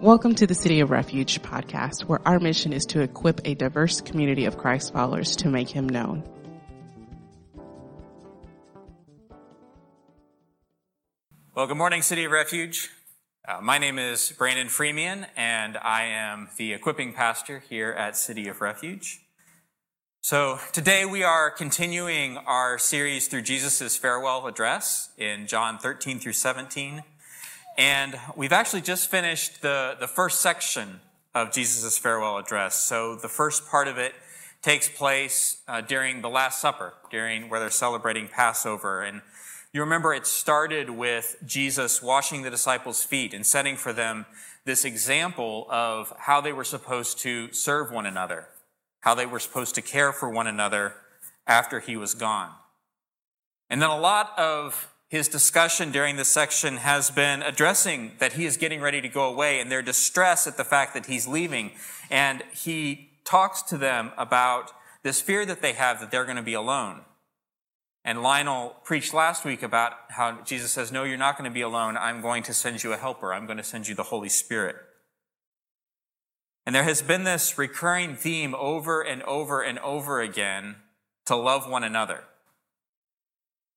Welcome to the City of Refuge podcast, where our mission is to equip a diverse community of Christ followers to make him known. Well, good morning, City of Refuge. Uh, my name is Brandon Freeman, and I am the equipping pastor here at City of Refuge. So today we are continuing our series through Jesus' farewell address in John 13 through 17. And we've actually just finished the, the first section of Jesus' farewell address. So the first part of it takes place uh, during the Last Supper, during where they're celebrating Passover. And you remember it started with Jesus washing the disciples' feet and setting for them this example of how they were supposed to serve one another, how they were supposed to care for one another after he was gone. And then a lot of his discussion during this section has been addressing that he is getting ready to go away and their distress at the fact that he's leaving. And he talks to them about this fear that they have that they're going to be alone. And Lionel preached last week about how Jesus says, No, you're not going to be alone. I'm going to send you a helper. I'm going to send you the Holy Spirit. And there has been this recurring theme over and over and over again to love one another.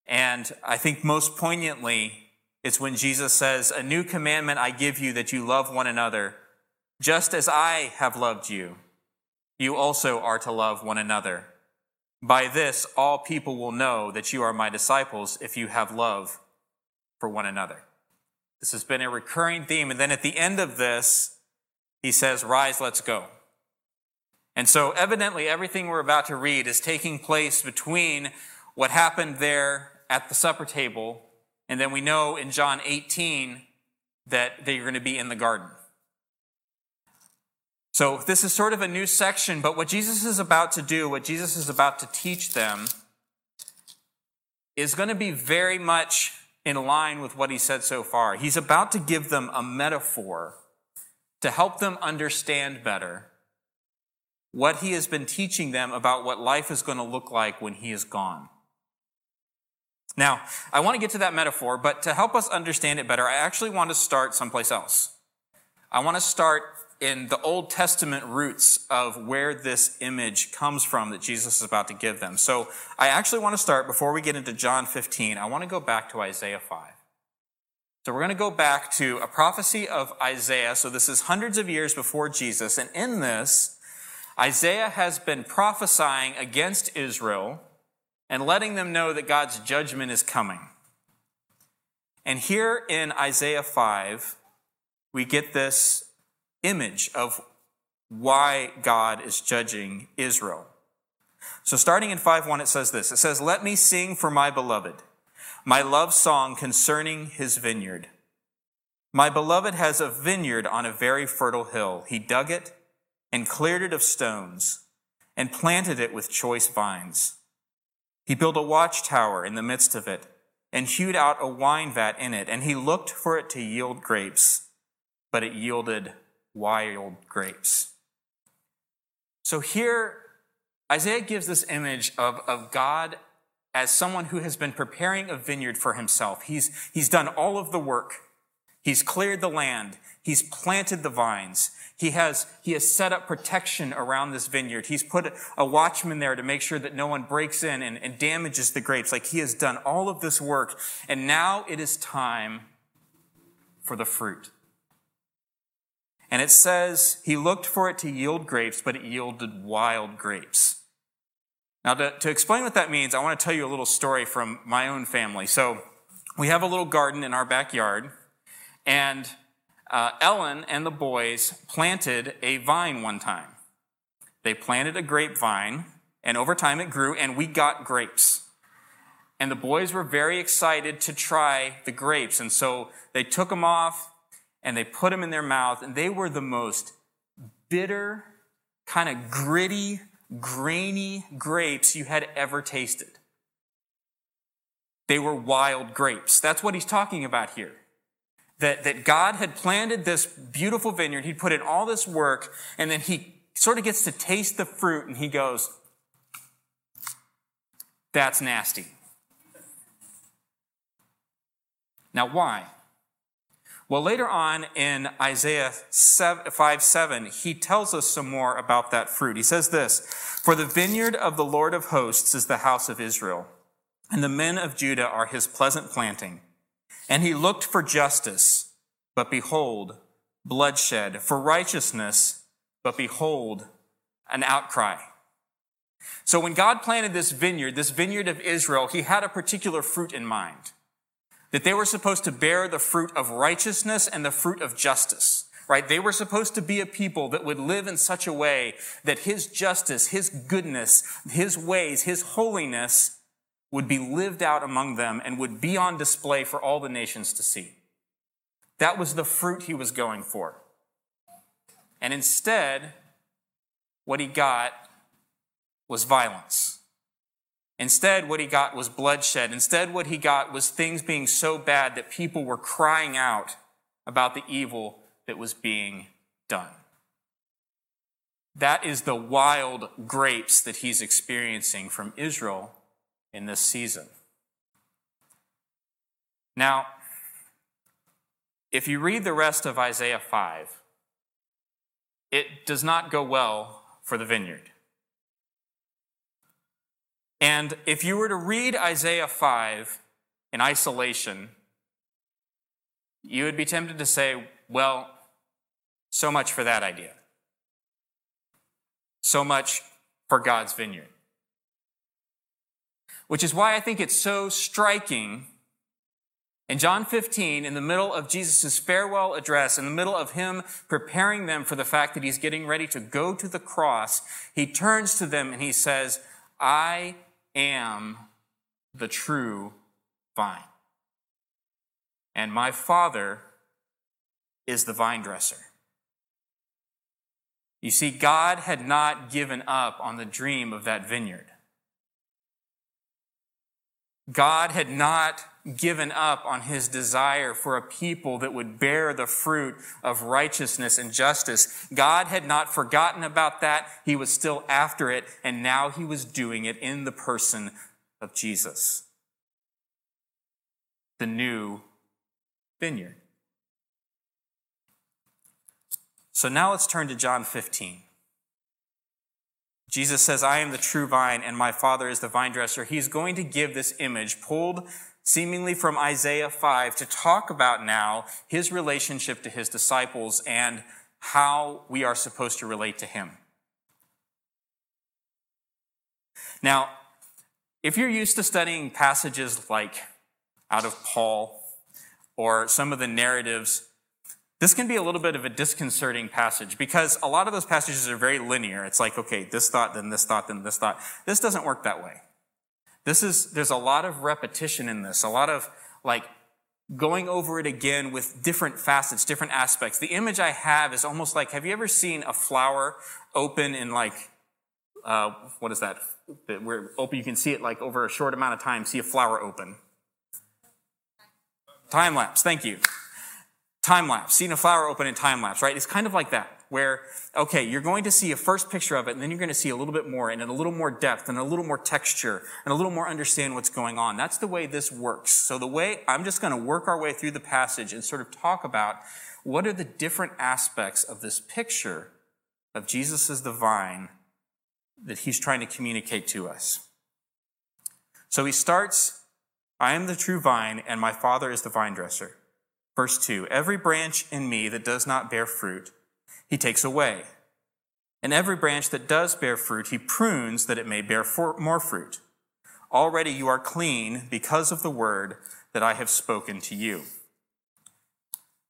And I think most poignantly, it's when Jesus says, A new commandment I give you that you love one another, just as I have loved you. You also are to love one another. By this, all people will know that you are my disciples if you have love for one another. This has been a recurring theme. And then at the end of this, he says, Rise, let's go. And so, evidently, everything we're about to read is taking place between what happened there at the supper table, and then we know in John 18 that they're going to be in the garden. So, this is sort of a new section, but what Jesus is about to do, what Jesus is about to teach them, is going to be very much in line with what he said so far. He's about to give them a metaphor to help them understand better what he has been teaching them about what life is going to look like when he is gone. Now, I want to get to that metaphor, but to help us understand it better, I actually want to start someplace else. I want to start in the Old Testament roots of where this image comes from that Jesus is about to give them. So I actually want to start, before we get into John 15, I want to go back to Isaiah 5. So we're going to go back to a prophecy of Isaiah. So this is hundreds of years before Jesus. And in this, Isaiah has been prophesying against Israel and letting them know that God's judgment is coming. And here in Isaiah 5, we get this image of why God is judging Israel. So starting in 5:1 it says this. It says, "Let me sing for my beloved, my love song concerning his vineyard. My beloved has a vineyard on a very fertile hill. He dug it and cleared it of stones and planted it with choice vines. He built a watchtower in the midst of it and hewed out a wine vat in it, and he looked for it to yield grapes, but it yielded wild grapes. So here, Isaiah gives this image of, of God as someone who has been preparing a vineyard for himself. He's, he's done all of the work. He's cleared the land. He's planted the vines. He has, he has set up protection around this vineyard. He's put a watchman there to make sure that no one breaks in and, and damages the grapes. Like he has done all of this work. And now it is time for the fruit. And it says he looked for it to yield grapes, but it yielded wild grapes. Now, to, to explain what that means, I want to tell you a little story from my own family. So, we have a little garden in our backyard, and uh, Ellen and the boys planted a vine one time. They planted a grapevine, and over time it grew, and we got grapes. And the boys were very excited to try the grapes. And so they took them off and they put them in their mouth, and they were the most bitter, kind of gritty, grainy grapes you had ever tasted. They were wild grapes. That's what he's talking about here that, that God had planted this beautiful vineyard. He'd put in all this work, and then he sort of gets to taste the fruit, and he goes, That's nasty. Now, why? Well, later on in Isaiah 5 7, he tells us some more about that fruit. He says this For the vineyard of the Lord of hosts is the house of Israel, and the men of Judah are his pleasant planting. And he looked for justice, but behold, bloodshed, for righteousness, but behold, an outcry. So when God planted this vineyard, this vineyard of Israel, he had a particular fruit in mind that they were supposed to bear the fruit of righteousness and the fruit of justice, right? They were supposed to be a people that would live in such a way that his justice, his goodness, his ways, his holiness would be lived out among them and would be on display for all the nations to see. That was the fruit he was going for. And instead, what he got was violence. Instead, what he got was bloodshed. Instead, what he got was things being so bad that people were crying out about the evil that was being done. That is the wild grapes that he's experiencing from Israel in this season. Now, if you read the rest of Isaiah 5, it does not go well for the vineyard. And if you were to read Isaiah 5 in isolation, you would be tempted to say, well, so much for that idea. So much for God's vineyard. Which is why I think it's so striking in John 15, in the middle of Jesus' farewell address, in the middle of him preparing them for the fact that he's getting ready to go to the cross, he turns to them and he says, I am the true vine. And my Father is the vine dresser. You see, God had not given up on the dream of that vineyard. God had not given up on his desire for a people that would bear the fruit of righteousness and justice. God had not forgotten about that. He was still after it, and now he was doing it in the person of Jesus. The new vineyard. So now let's turn to John 15. Jesus says, I am the true vine and my Father is the vine dresser. He's going to give this image pulled seemingly from Isaiah 5 to talk about now his relationship to his disciples and how we are supposed to relate to him. Now, if you're used to studying passages like out of Paul or some of the narratives this can be a little bit of a disconcerting passage because a lot of those passages are very linear. It's like, okay, this thought, then this thought, then this thought. This doesn't work that way. This is, there's a lot of repetition in this, a lot of like going over it again with different facets, different aspects. The image I have is almost like, have you ever seen a flower open in like, uh, what is that? Where open, you can see it like over a short amount of time, see a flower open. Time lapse, thank you time lapse, seeing a flower open in time lapse, right? It's kind of like that, where, okay, you're going to see a first picture of it, and then you're going to see a little bit more, and a little more depth, and a little more texture, and a little more understand what's going on. That's the way this works. So the way, I'm just going to work our way through the passage and sort of talk about what are the different aspects of this picture of Jesus as the vine that he's trying to communicate to us. So he starts, I am the true vine, and my Father is the vine dresser. Verse 2 Every branch in me that does not bear fruit, he takes away. And every branch that does bear fruit, he prunes that it may bear more fruit. Already you are clean because of the word that I have spoken to you.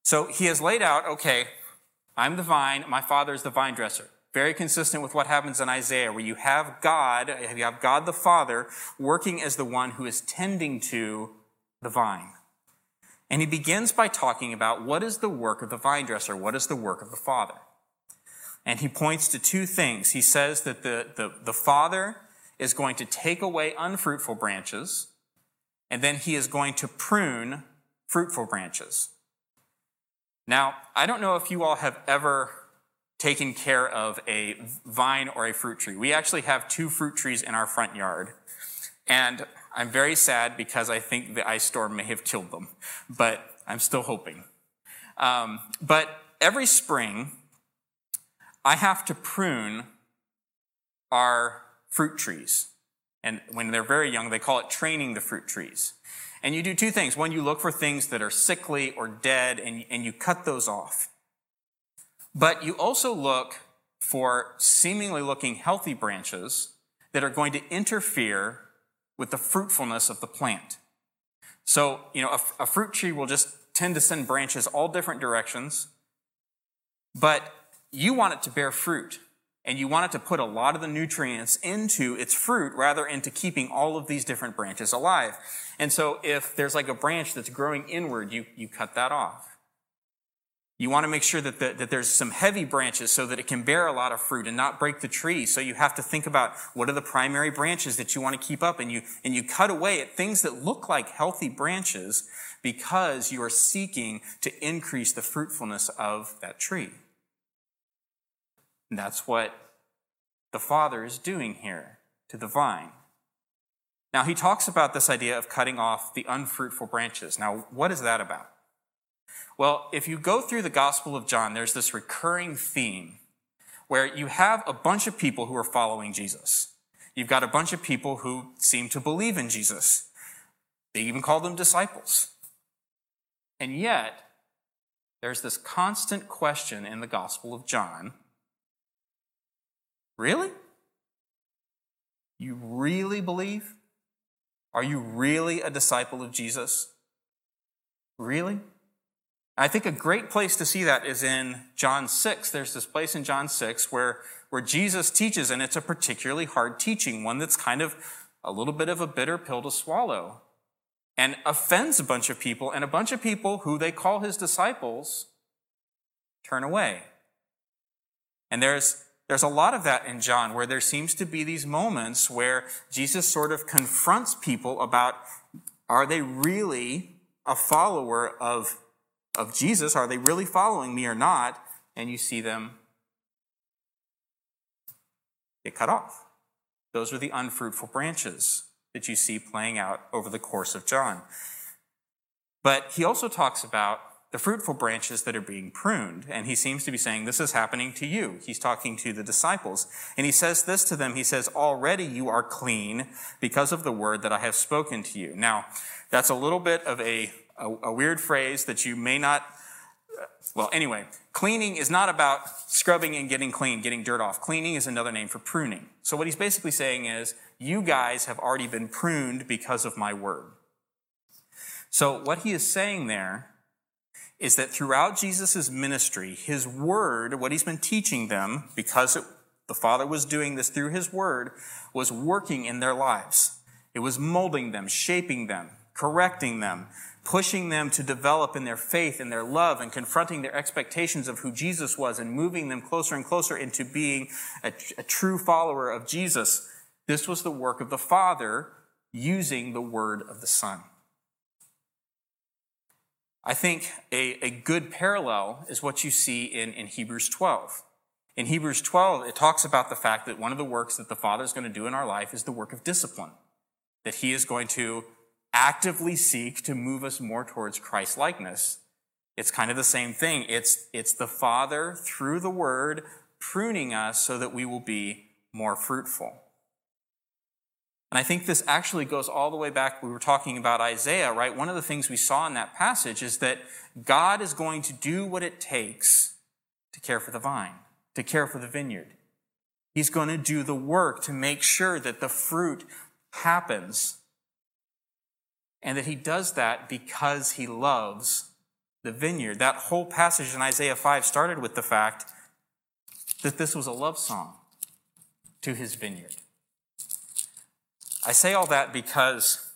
So he has laid out, okay, I'm the vine, my father is the vine dresser. Very consistent with what happens in Isaiah, where you have God, you have God the Father working as the one who is tending to the vine. And he begins by talking about what is the work of the vine dresser? What is the work of the Father? And he points to two things. He says that the, the, the Father is going to take away unfruitful branches, and then he is going to prune fruitful branches. Now, I don't know if you all have ever taken care of a vine or a fruit tree. We actually have two fruit trees in our front yard. And I'm very sad because I think the ice storm may have killed them, but I'm still hoping. Um, but every spring, I have to prune our fruit trees. And when they're very young, they call it training the fruit trees. And you do two things. One, you look for things that are sickly or dead, and, and you cut those off. But you also look for seemingly looking healthy branches that are going to interfere with the fruitfulness of the plant. So, you know, a, a fruit tree will just tend to send branches all different directions, but you want it to bear fruit and you want it to put a lot of the nutrients into its fruit rather into keeping all of these different branches alive. And so if there's like a branch that's growing inward, you, you cut that off. You want to make sure that, the, that there's some heavy branches so that it can bear a lot of fruit and not break the tree. So you have to think about what are the primary branches that you want to keep up and you, and you cut away at things that look like healthy branches because you are seeking to increase the fruitfulness of that tree. And that's what the Father is doing here to the vine. Now, he talks about this idea of cutting off the unfruitful branches. Now, what is that about? Well, if you go through the Gospel of John, there's this recurring theme where you have a bunch of people who are following Jesus. You've got a bunch of people who seem to believe in Jesus. They even call them disciples. And yet, there's this constant question in the Gospel of John Really? You really believe? Are you really a disciple of Jesus? Really? I think a great place to see that is in John 6. There's this place in John 6 where, where Jesus teaches, and it's a particularly hard teaching, one that's kind of a little bit of a bitter pill to swallow, and offends a bunch of people, and a bunch of people who they call his disciples turn away. And there's there's a lot of that in John where there seems to be these moments where Jesus sort of confronts people about are they really a follower of, of Jesus? Are they really following me or not? And you see them get cut off. Those are the unfruitful branches that you see playing out over the course of John. But he also talks about the fruitful branches that are being pruned. And he seems to be saying, This is happening to you. He's talking to the disciples. And he says this to them He says, Already you are clean because of the word that I have spoken to you. Now, that's a little bit of a, a, a weird phrase that you may not. Well, anyway, cleaning is not about scrubbing and getting clean, getting dirt off. Cleaning is another name for pruning. So, what he's basically saying is, you guys have already been pruned because of my word. So, what he is saying there is that throughout Jesus' ministry, his word, what he's been teaching them, because it, the Father was doing this through his word, was working in their lives. It was molding them, shaping them, correcting them, pushing them to develop in their faith and their love and confronting their expectations of who Jesus was and moving them closer and closer into being a, a true follower of Jesus. This was the work of the Father using the word of the Son. I think a, a good parallel is what you see in, in Hebrews 12. In Hebrews 12, it talks about the fact that one of the works that the Father is going to do in our life is the work of discipline, that He is going to actively seek to move us more towards Christ likeness. It's kind of the same thing. It's, it's the Father through the Word pruning us so that we will be more fruitful. And I think this actually goes all the way back. We were talking about Isaiah, right? One of the things we saw in that passage is that God is going to do what it takes to care for the vine, to care for the vineyard. He's going to do the work to make sure that the fruit happens. And that he does that because he loves the vineyard. That whole passage in Isaiah 5 started with the fact that this was a love song to his vineyard. I say all that because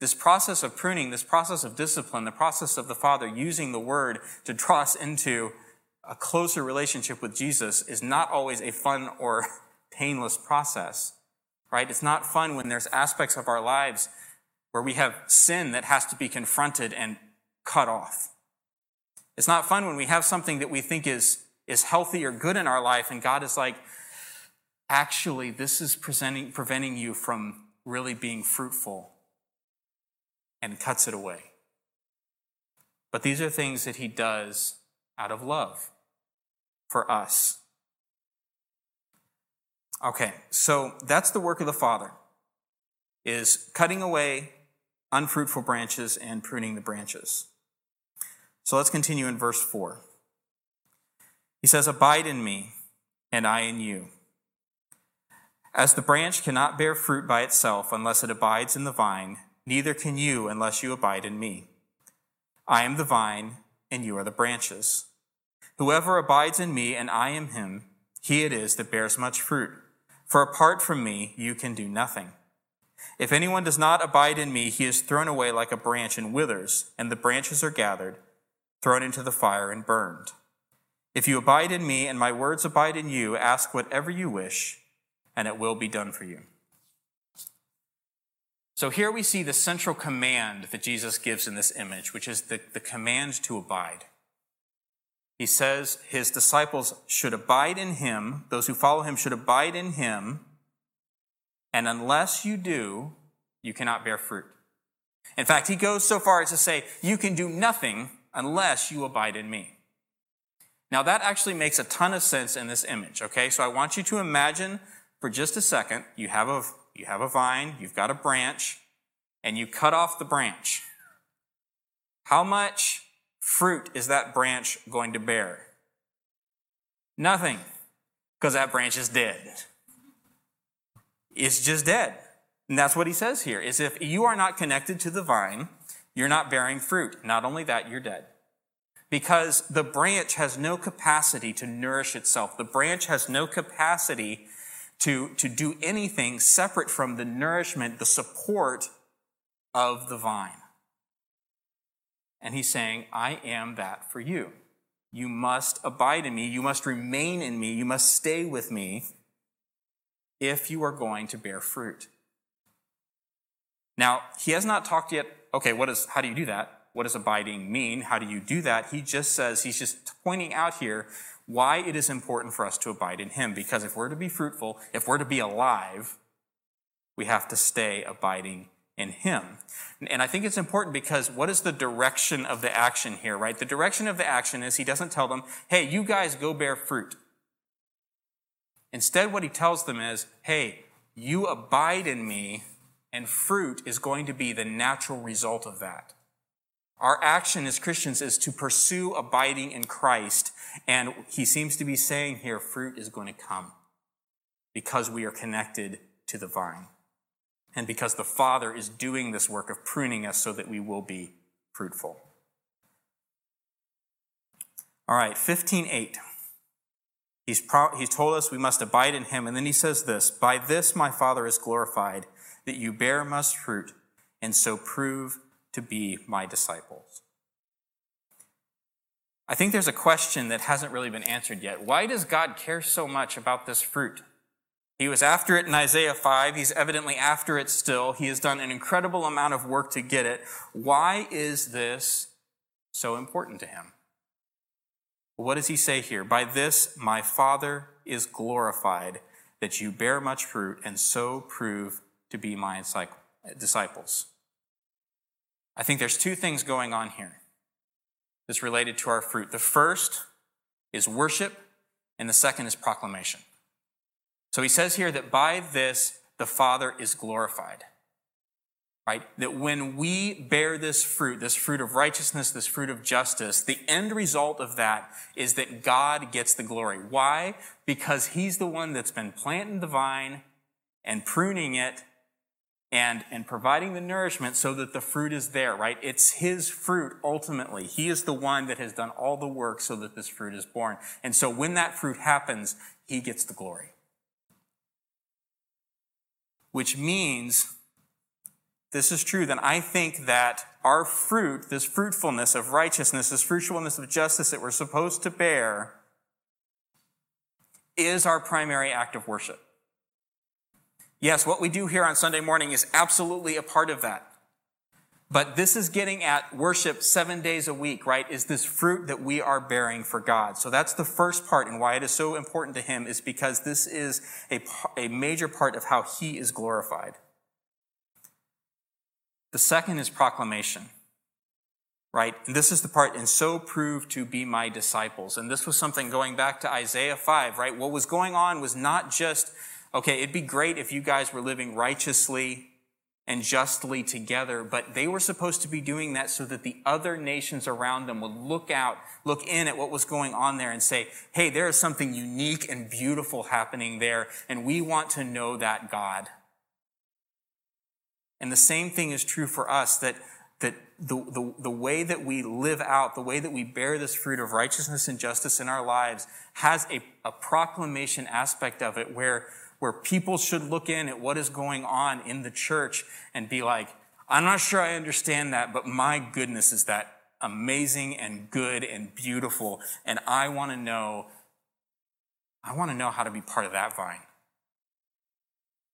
this process of pruning, this process of discipline, the process of the Father using the Word to draw us into a closer relationship with Jesus is not always a fun or painless process, right? It's not fun when there's aspects of our lives where we have sin that has to be confronted and cut off. It's not fun when we have something that we think is, is healthy or good in our life, and God is like, actually, this is presenting, preventing you from really being fruitful and cuts it away. But these are things that he does out of love for us. Okay, so that's the work of the Father, is cutting away unfruitful branches and pruning the branches. So let's continue in verse 4. He says, Abide in me, and I in you. As the branch cannot bear fruit by itself unless it abides in the vine, neither can you unless you abide in me. I am the vine, and you are the branches. Whoever abides in me, and I in him, he it is that bears much fruit. For apart from me, you can do nothing. If anyone does not abide in me, he is thrown away like a branch and withers, and the branches are gathered, thrown into the fire, and burned. If you abide in me, and my words abide in you, ask whatever you wish, and it will be done for you. So here we see the central command that Jesus gives in this image, which is the, the command to abide. He says his disciples should abide in him, those who follow him should abide in him and unless you do, you cannot bear fruit. In fact, he goes so far as to say, You can do nothing unless you abide in me. Now, that actually makes a ton of sense in this image, okay? So I want you to imagine for just a second you have a, you have a vine, you've got a branch, and you cut off the branch. How much fruit is that branch going to bear? Nothing, because that branch is dead is just dead. And that's what he says here is if you are not connected to the vine, you're not bearing fruit. Not only that, you're dead. Because the branch has no capacity to nourish itself. The branch has no capacity to, to do anything separate from the nourishment, the support of the vine. And he's saying, I am that for you. You must abide in me. You must remain in me. You must stay with me if you are going to bear fruit. Now, he has not talked yet, okay, what is, how do you do that? What does abiding mean? How do you do that? He just says, he's just pointing out here why it is important for us to abide in him. Because if we're to be fruitful, if we're to be alive, we have to stay abiding in him. And I think it's important because what is the direction of the action here, right? The direction of the action is he doesn't tell them, hey, you guys go bear fruit. Instead, what he tells them is, hey, you abide in me, and fruit is going to be the natural result of that. Our action as Christians is to pursue abiding in Christ, and he seems to be saying here, fruit is going to come because we are connected to the vine and because the Father is doing this work of pruning us so that we will be fruitful. All right, 15:8. He's, pro- he's told us we must abide in him. And then he says this By this my Father is glorified, that you bear much fruit, and so prove to be my disciples. I think there's a question that hasn't really been answered yet. Why does God care so much about this fruit? He was after it in Isaiah 5. He's evidently after it still. He has done an incredible amount of work to get it. Why is this so important to him? What does he say here? By this my Father is glorified, that you bear much fruit and so prove to be my disciples. I think there's two things going on here that's related to our fruit. The first is worship, and the second is proclamation. So he says here that by this the Father is glorified right? That when we bear this fruit, this fruit of righteousness, this fruit of justice, the end result of that is that God gets the glory. Why? Because He's the one that's been planting the vine and pruning it and, and providing the nourishment so that the fruit is there, right? It's His fruit ultimately. He is the one that has done all the work so that this fruit is born. And so when that fruit happens, He gets the glory. Which means this is true, then I think that our fruit, this fruitfulness of righteousness, this fruitfulness of justice that we're supposed to bear, is our primary act of worship. Yes, what we do here on Sunday morning is absolutely a part of that. But this is getting at worship seven days a week, right? Is this fruit that we are bearing for God. So that's the first part and why it is so important to Him is because this is a, a major part of how He is glorified. The second is proclamation. right? And this is the part, and so prove to be my disciples. And this was something going back to Isaiah 5, right? What was going on was not just, okay, it'd be great if you guys were living righteously and justly together, but they were supposed to be doing that so that the other nations around them would look out, look in at what was going on there and say, hey, there is something unique and beautiful happening there, and we want to know that God. And the same thing is true for us that, that the, the, the way that we live out, the way that we bear this fruit of righteousness and justice in our lives has a, a proclamation aspect of it where where people should look in at what is going on in the church and be like, I'm not sure I understand that, but my goodness, is that amazing and good and beautiful. And I want to know, I want to know how to be part of that vine.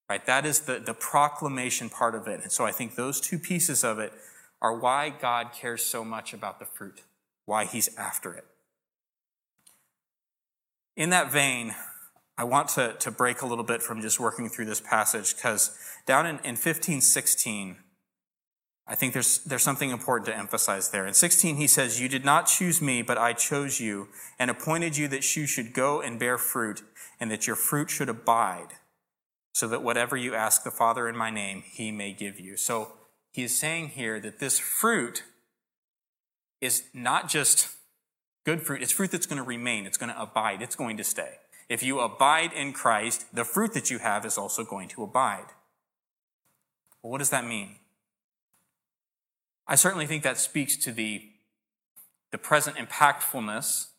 Right? That is the, the proclamation part of it. And so I think those two pieces of it are why God cares so much about the fruit, why he's after it. In that vein, I want to, to break a little bit from just working through this passage because down in, in 15, 16, I think there's, there's something important to emphasize there. In 16, he says, You did not choose me, but I chose you and appointed you that you should go and bear fruit and that your fruit should abide, so that whatever you ask the Father in my name, he may give you. So he is saying here that this fruit is not just good fruit, it's fruit that's going to remain, it's going to abide, it's going to stay. If you abide in Christ, the fruit that you have is also going to abide. Well, what does that mean? I certainly think that speaks to the, the present impactfulness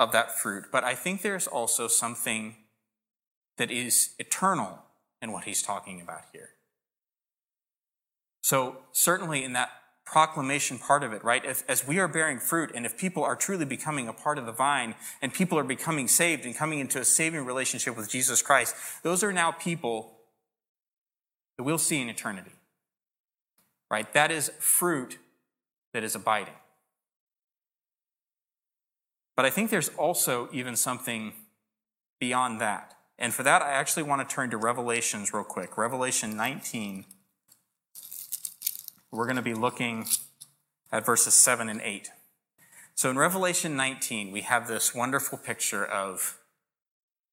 of that fruit, but I think there's also something that is eternal in what he's talking about here. So, certainly in that proclamation part of it, right? If, as we are bearing fruit, and if people are truly becoming a part of the vine, and people are becoming saved and coming into a saving relationship with Jesus Christ, those are now people that we'll see in eternity, right? That is fruit that is abiding. But I think there's also even something beyond that. And for that, I actually want to turn to Revelations real quick. Revelation 19 we're going to be looking at verses 7 and 8. So in Revelation 19, we have this wonderful picture of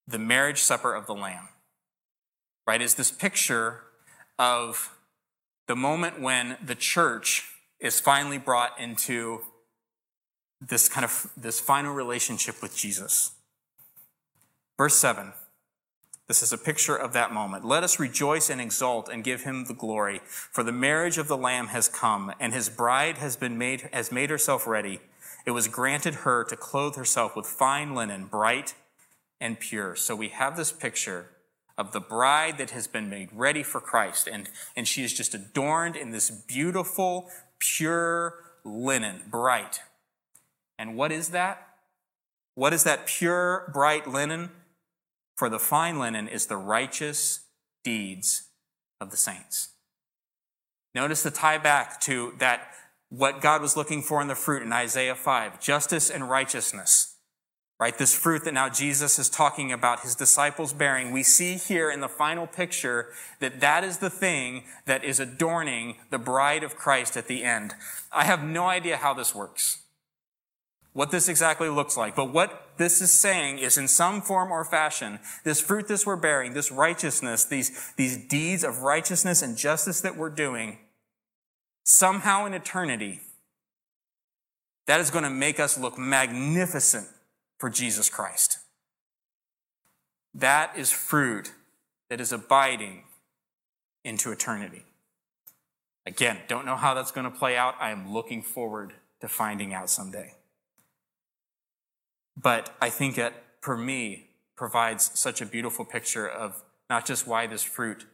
the marriage supper of the Lamb. Right? Is this picture of the moment when the church is finally brought into this kind of this final relationship with Jesus. Verse 7 this is a picture of that moment. Let us rejoice and exult and give him the glory, for the marriage of the Lamb has come, and his bride has been made has made herself ready. It was granted her to clothe herself with fine linen, bright and pure. So we have this picture of the bride that has been made ready for Christ, and, and she is just adorned in this beautiful, pure linen, bright. And what is that? What is that pure, bright linen? For the fine linen is the righteous deeds of the saints. Notice the tie back to that, what God was looking for in the fruit in Isaiah 5 justice and righteousness. Right? This fruit that now Jesus is talking about his disciples bearing. We see here in the final picture that that is the thing that is adorning the bride of Christ at the end. I have no idea how this works what this exactly looks like. But what this is saying is in some form or fashion, this fruit that we're bearing, this righteousness, these, these deeds of righteousness and justice that we're doing, somehow in eternity, that is going to make us look magnificent for Jesus Christ. That is fruit that is abiding into eternity. Again, don't know how that's going to play out. I am looking forward to finding out someday. But I think it, for me, provides such a beautiful picture of not just why this fruit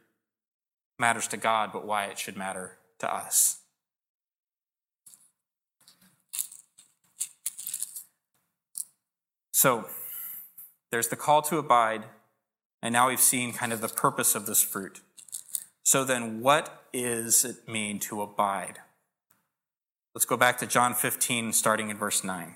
matters to God, but why it should matter to us. So, there's the call to abide, and now we've seen kind of the purpose of this fruit. So, then what does it mean to abide? Let's go back to John 15, starting in verse 9.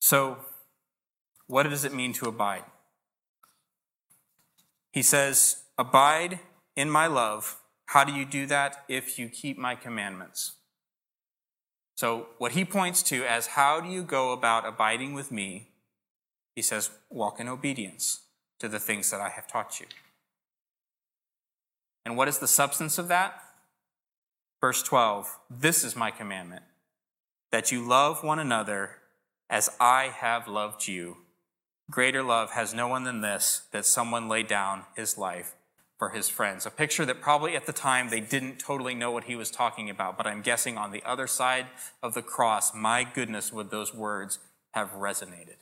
So, what does it mean to abide? He says, Abide in my love. How do you do that? If you keep my commandments. So, what he points to as how do you go about abiding with me, he says, walk in obedience to the things that I have taught you. And what is the substance of that? Verse 12 This is my commandment, that you love one another as I have loved you. Greater love has no one than this, that someone lay down his life for his friends. A picture that probably at the time they didn't totally know what he was talking about, but I'm guessing on the other side of the cross, my goodness, would those words have resonated.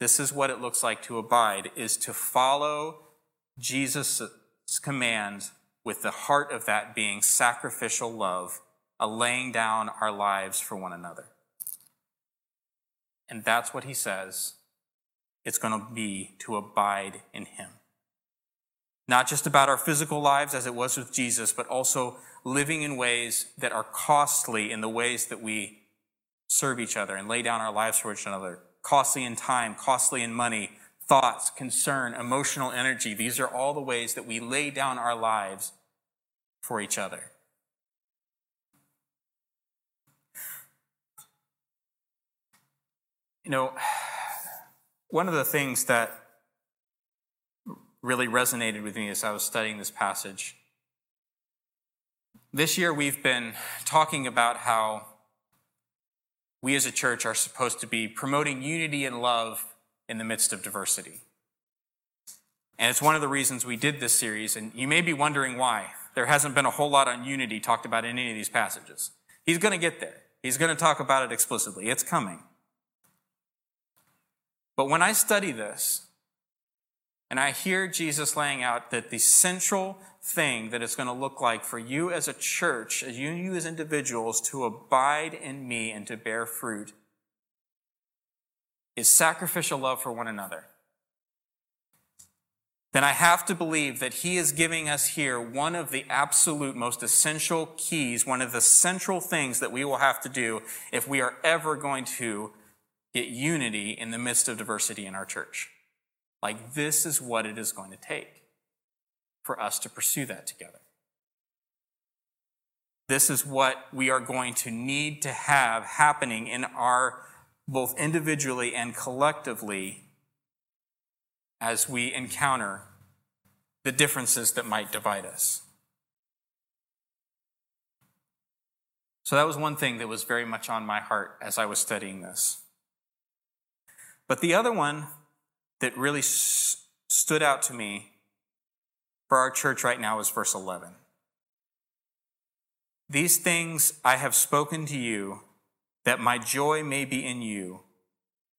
This is what it looks like to abide, is to follow Jesus' command with the heart of that being sacrificial love, a laying down our lives for one another. And that's what he says it's going to be to abide in him. Not just about our physical lives as it was with Jesus, but also living in ways that are costly in the ways that we serve each other and lay down our lives for each other. Costly in time, costly in money, thoughts, concern, emotional energy. These are all the ways that we lay down our lives for each other. You know, one of the things that really resonated with me as I was studying this passage this year we've been talking about how we as a church are supposed to be promoting unity and love in the midst of diversity. And it's one of the reasons we did this series, and you may be wondering why. There hasn't been a whole lot on unity talked about in any of these passages. He's going to get there. He's going to talk about it explicitly. It's coming. But when I study this, and I hear Jesus laying out that the central thing that it's going to look like for you as a church, as you, you as individuals, to abide in me and to bear fruit is sacrificial love for one another. Then I have to believe that he is giving us here one of the absolute most essential keys, one of the central things that we will have to do if we are ever going to get unity in the midst of diversity in our church. Like, this is what it is going to take for us to pursue that together. This is what we are going to need to have happening in our, both individually and collectively, as we encounter the differences that might divide us. So, that was one thing that was very much on my heart as I was studying this. But the other one that really s- stood out to me for our church right now is verse 11. These things I have spoken to you, that my joy may be in you,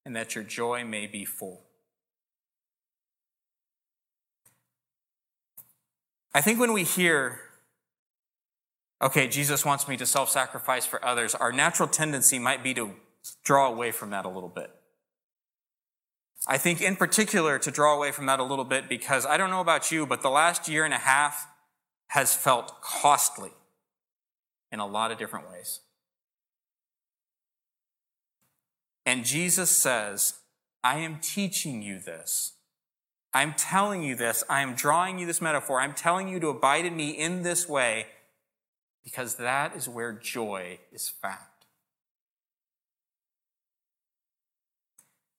and that your joy may be full. I think when we hear, okay, Jesus wants me to self sacrifice for others, our natural tendency might be to draw away from that a little bit. I think, in particular, to draw away from that a little bit because I don't know about you, but the last year and a half has felt costly in a lot of different ways. And Jesus says, I am teaching you this. I'm telling you this. I am drawing you this metaphor. I'm telling you to abide in me in this way because that is where joy is found.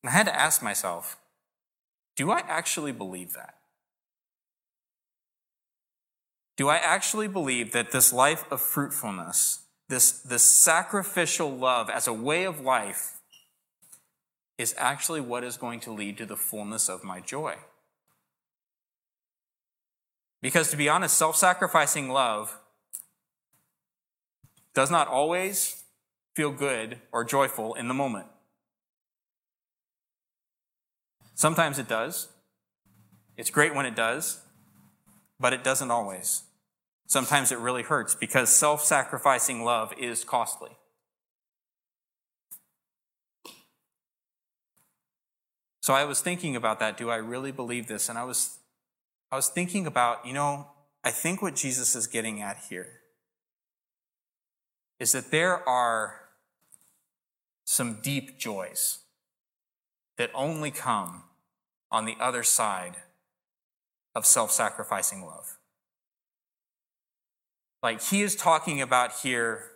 And I had to ask myself, do I actually believe that? Do I actually believe that this life of fruitfulness, this, this sacrificial love as a way of life, is actually what is going to lead to the fullness of my joy? Because to be honest, self sacrificing love does not always feel good or joyful in the moment. Sometimes it does. It's great when it does, but it doesn't always. sometimes it really hurts because self sacrificing love is costly. So I was thinking about that. Do I really believe this? And I was, I was thinking about, you know, I think what Jesus is getting at here is that there are some deep joys that only come on the other side of self sacrificing love. Like he is talking about here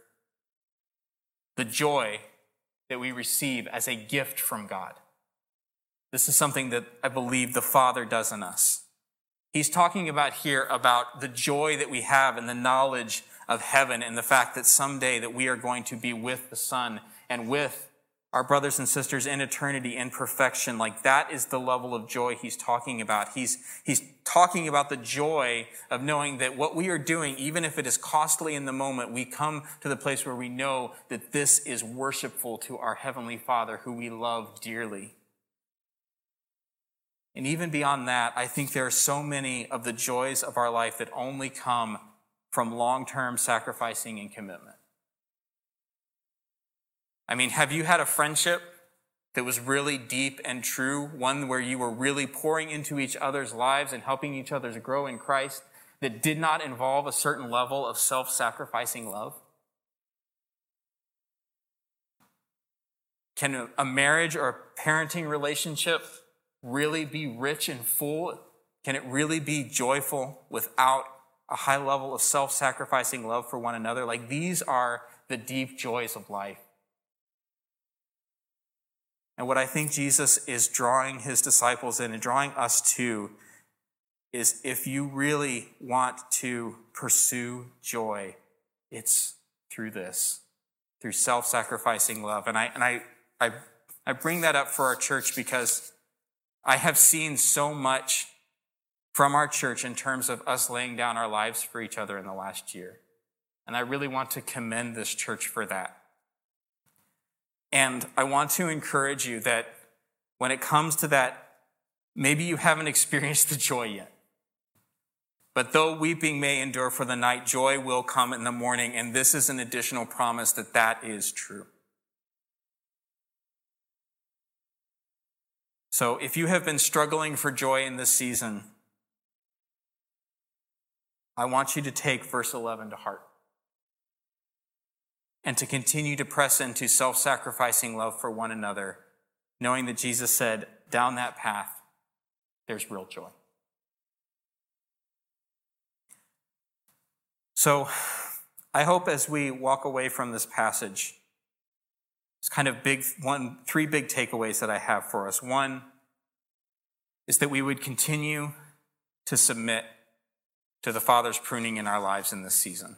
the joy that we receive as a gift from God. This is something that I believe the Father does in us. He's talking about here about the joy that we have and the knowledge of heaven and the fact that someday that we are going to be with the Son and with our brothers and sisters in eternity in perfection. Like that is the level of joy he's talking about. He's, he's talking about the joy of knowing that what we are doing, even if it is costly in the moment, we come to the place where we know that this is worshipful to our Heavenly Father who we love dearly. And even beyond that, I think there are so many of the joys of our life that only come from long term sacrificing and commitment. I mean, have you had a friendship that was really deep and true, one where you were really pouring into each other's lives and helping each other grow in Christ that did not involve a certain level of self sacrificing love? Can a marriage or a parenting relationship really be rich and full? Can it really be joyful without a high level of self sacrificing love for one another? Like these are the deep joys of life. And what I think Jesus is drawing his disciples in and drawing us to is if you really want to pursue joy, it's through this, through self sacrificing love. And, I, and I, I, I bring that up for our church because I have seen so much from our church in terms of us laying down our lives for each other in the last year. And I really want to commend this church for that. And I want to encourage you that when it comes to that, maybe you haven't experienced the joy yet. But though weeping may endure for the night, joy will come in the morning. And this is an additional promise that that is true. So if you have been struggling for joy in this season, I want you to take verse 11 to heart and to continue to press into self sacrificing love for one another, knowing that Jesus said, down that path, there's real joy. So I hope as we walk away from this passage, it's kind of big one three big takeaways that I have for us. One is that we would continue to submit to the Father's pruning in our lives in this season.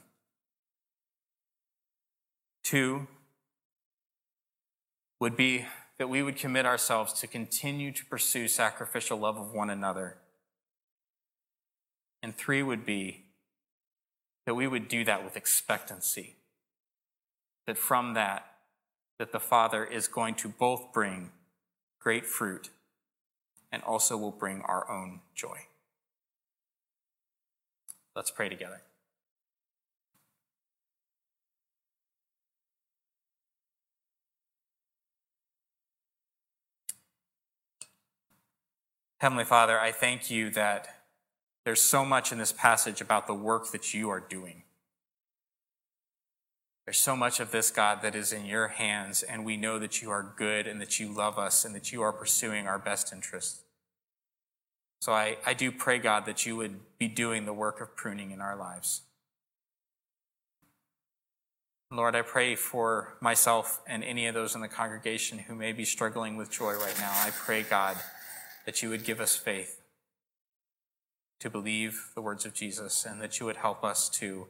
Two would be that we would commit ourselves to continue to pursue sacrificial love of one another. And three would be that we would do that with expectancy. That from that, that the Father is going to both bring great fruit and also will bring our own joy. Let's pray together. Heavenly Father, I thank you that there's so much in this passage about the work that you are doing. There's so much of this, God, that is in your hands, and we know that you are good and that you love us and that you are pursuing our best interests. So I, I do pray, God, that you would be doing the work of pruning in our lives. Lord, I pray for myself and any of those in the congregation who may be struggling with joy right now. I pray, God, that you would give us faith to believe the words of Jesus and that you would help us to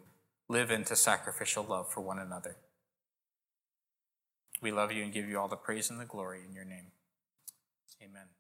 live into sacrificial love for one another. We love you and give you all the praise and the glory in your name. Amen.